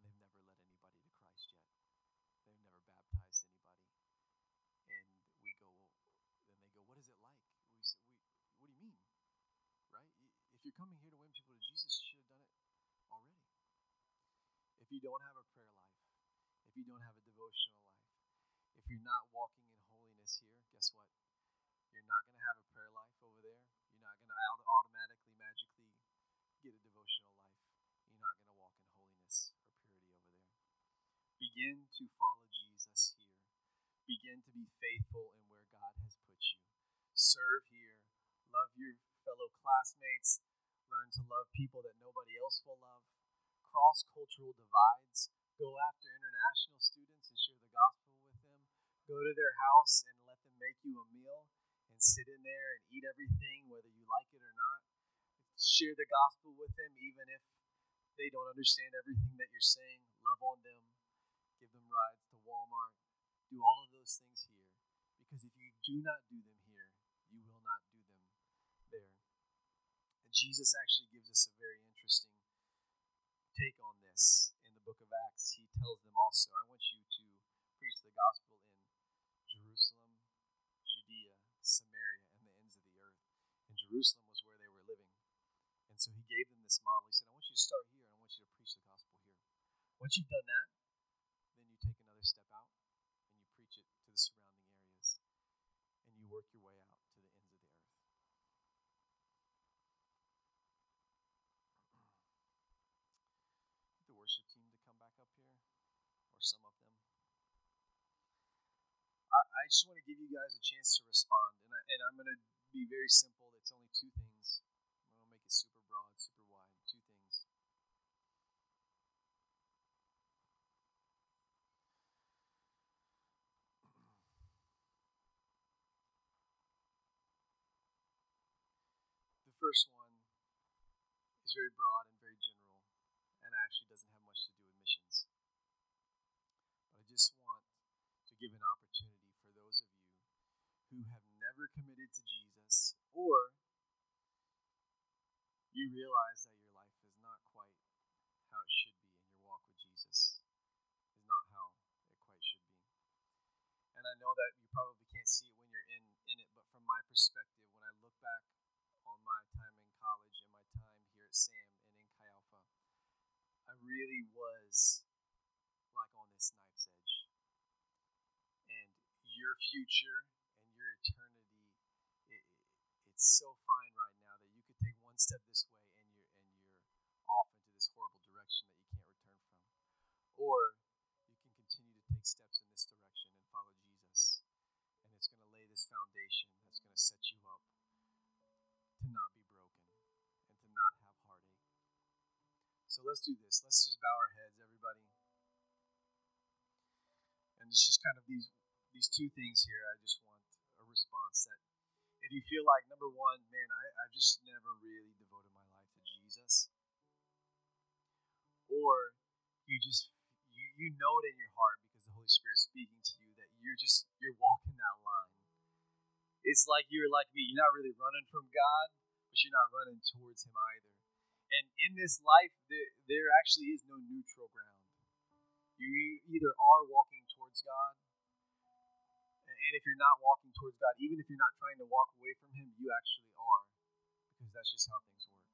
Speaker 1: they've never led anybody to Christ yet. They've never baptized anybody. And we go, then they go, what is it like? We, say, we what do you mean? Right? If you're coming here to win people to Jesus, you should have done it already. If you don't have a prayer life, if you don't have a devotional life, if you're not walking in holiness here, guess what? You're not going to have a prayer life over there. You're not going to automatically, magically get a devotional life. You're not going to walk in holiness or purity over there. Begin to follow Jesus here. Begin to be faithful in where God has put you. Serve here. Love your fellow classmates learn to love people that nobody else will love, cross cultural divides, go after international students and share the gospel with them, go to their house and let them make you a meal and sit in there and eat everything, whether you like it or not. Share the gospel with them, even if they don't understand everything that you're saying. Love on them, give them rides to Walmart, do all of those things here. Because if you do not do them here, you will not do them there. Jesus actually gives us a very interesting take on this in the book of Acts. He tells them also, I want you to preach the gospel in Jerusalem, Judea, Samaria, and the ends of the earth. And Jerusalem was where they were living. And so he gave them this model. He said, I want you to start here and I want you to preach the gospel here. Once you've done that, then you take another step out and you preach it to the surrounding areas. And you work your way out worship team to come back up here, or some of them. I, I just want to give you guys a chance to respond, and, I, and I'm going to be very simple. It's only two things. I'm going to make it super broad, super wide. Two things. The first one is very broad and very general actually doesn't have much to do with missions. But I just want to give an opportunity for those of you who have never committed to Jesus or you realize that your life is not quite how it should be and your walk with Jesus is not how it quite should be. And I know that you probably can't see it when you're in, in it, but from my perspective, when I look back on my time in college and my time here at SAM and in Chi Alpha, I really was like on this knife's edge. And your future and your eternity, it, so fine right now that you could take one step this way and you're and you're off into this horrible direction that you can't return from, or you can continue to take steps in this direction and follow Jesus, and it's going to lay this foundation that's going to set you up to not be broken and to not have heartache. So let's do this. Let's just bow our heads, everybody. And it's just kind of these these two things here. I just want a response that you feel like, number one, man, I, I've just never really devoted my life to Jesus, or you just you, you know it in your heart because the Holy Spirit's speaking to you that you're just you're walking that line. It's like you're like me. You're not really running from God, but you're not running towards Him either. And in this life, there, there actually is no neutral ground. You either are walking towards God and if you're not walking towards God, even if you're not trying to walk away from Him, you actually are. Because that's just how things work.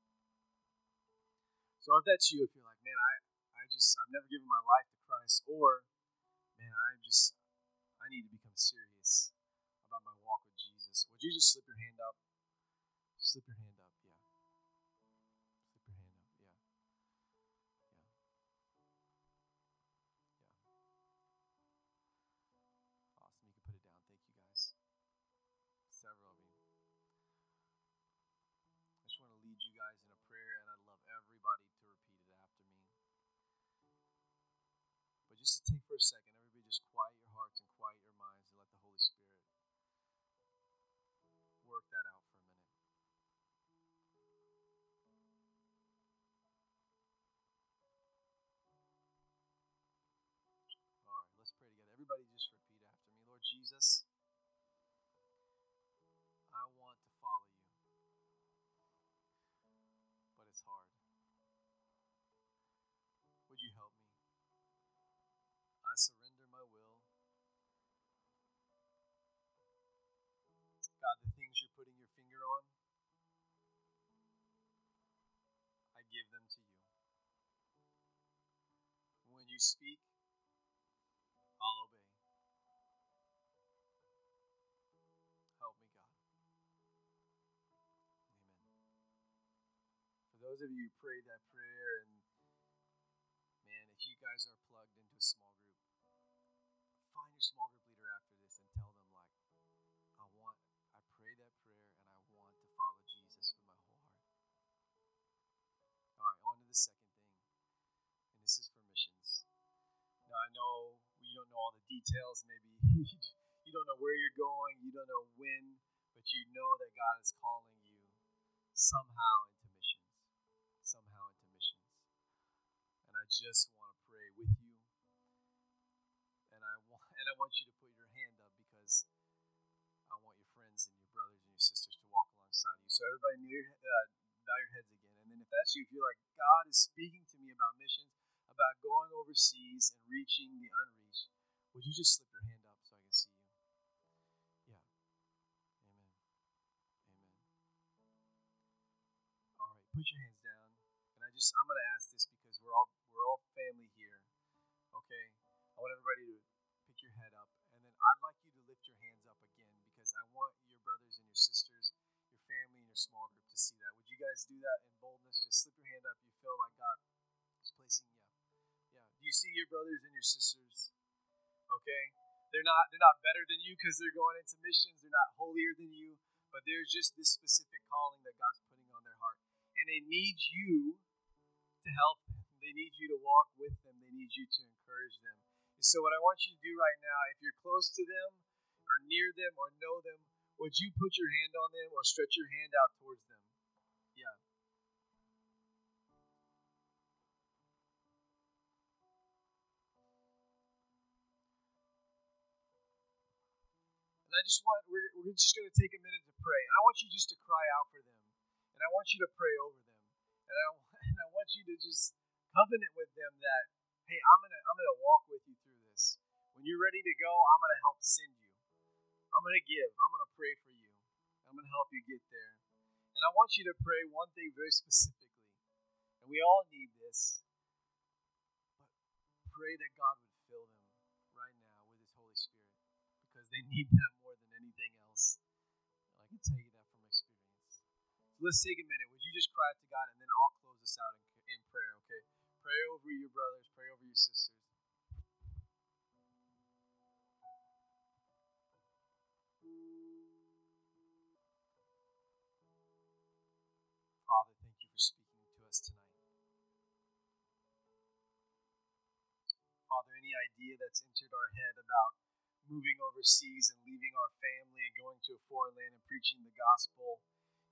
Speaker 1: So if that's you, if you're like, man, I, I just, I've never given my life to Christ, or, man, I just, I need to become serious about my walk with Jesus, would you just slip your hand up? Slip your hand just to take for a second, everybody just quiet surrender my will. God, the things you're putting your finger on, I give them to you. When you speak, I'll obey. Help me, God. Amen. For those of you who prayed that prayer, and man, if you guys are your small group leader after this and tell them, like, I want, I pray that prayer and I want to follow Jesus with my whole heart. All right, on to the second thing, and this is for missions. Now, I know you don't know all the details, maybe you don't know where you're going, you don't know when, but you know that God is calling you somehow into missions. Somehow into missions. And I just want to pray with you. I want you to put your hand up because I want your friends and your brothers and your sisters to walk alongside you. So everybody near uh, bow your heads again. And then if that's you, if you're like God is speaking to me about missions, about going overseas and reaching the unreached, would you just slip your hand up so I can see you? Yeah. Amen. Amen. All right, put your hands down. And I just I'm gonna ask this because we're all we're all family here. Okay? I want everybody to pick your head up. And then I'd like you to lift your hands up again because I want your brothers and your sisters, your family and your small group to see that. Would you guys do that in boldness? Just slip your hand up. You feel like God is placing you. Yeah. Do you see your brothers and your sisters? Okay? They're not they're not better than you because they're going into missions. They're not holier than you, but there's just this specific calling that God's putting on their heart. And they need you to help them. They need you to walk with them. They need you to encourage them. And so what I want you to do right now, if you're close to them or near them or know them, would you put your hand on them or stretch your hand out towards them? Yeah. And I just want, we're, we're just going to take a minute to pray. And I want you just to cry out for them. And I want you to pray over them. And I, and I want you to just covenant with them that, hey, I'm going to I'm gonna walk with you through. When you're ready to go, I'm going to help send you. I'm going to give. I'm going to pray for you. I'm going to help you get there. And I want you to pray one thing very specifically. And we all need this. But pray that God would fill them right now with His Holy Spirit because they need that more than anything else. And I can tell you that from experience. So let's take a minute. Would you just cry out to God and then I'll close this out in, in prayer, okay? Pray over your brothers, pray over your sisters. Any idea that's entered our head about moving overseas and leaving our family and going to a foreign land and preaching the gospel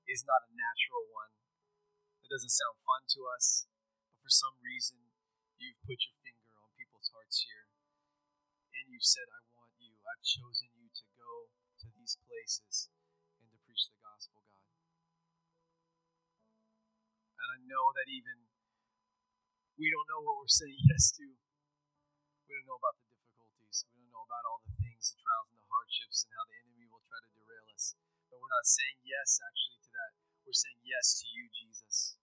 Speaker 1: is not a natural one. It doesn't sound fun to us, but for some reason, you've put your finger on people's hearts here. And you've said, I want you. I've chosen you to go to these places and to preach the gospel, God. And I know that even we don't know what we're saying yes to. We don't know about the difficulties. We don't know about all the things, the trials and the hardships, and how the enemy will try to derail us. But we're not saying yes actually to that. We're saying yes to you, Jesus.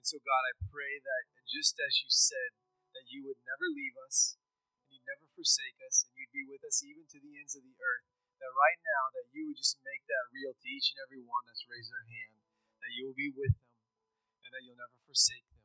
Speaker 1: And so, God, I pray that just as you said, that you would never leave us, and you'd never forsake us, and you'd be with us even to the ends of the earth. That right now, that you would just make that real to each and every one that's raised their hand, that you will be with them, and that you'll never forsake them.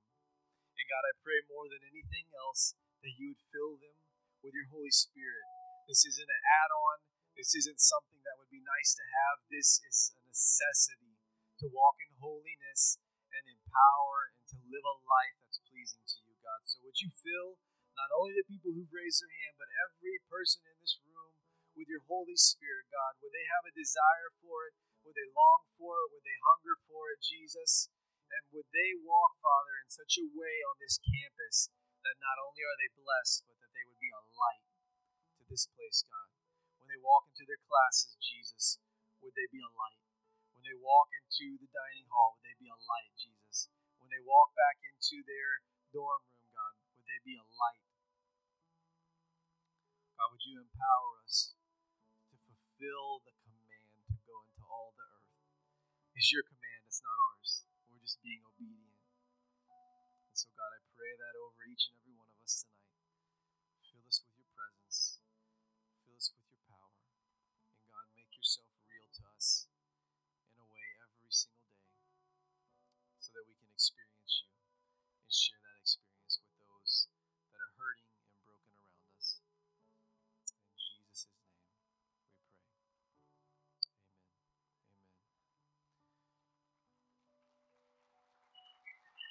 Speaker 1: And God, I pray more than anything else that you would fill them with your Holy Spirit. This isn't an add on, this isn't something that would be nice to have. This is a necessity to walk in holiness and in power and to live a life that's pleasing to you, God. So would you fill not only the people who've raised their hand, but every person in this room with your Holy Spirit, God? Would they have a desire for it? Would they long for it? Would they hunger for it, Jesus? And would they walk, Father, in such a way on this campus that not only are they blessed, but that they would be a light to this place, God? When they walk into their classes, Jesus, would they be a light? When they walk into the dining hall, would they be a light, Jesus? When they walk back into their dorm room, God, would they be a light? God, would you empower us to fulfill the command to go into all the earth? It's your command, it's not ours We're just being obedient. So, God, I pray that over each and every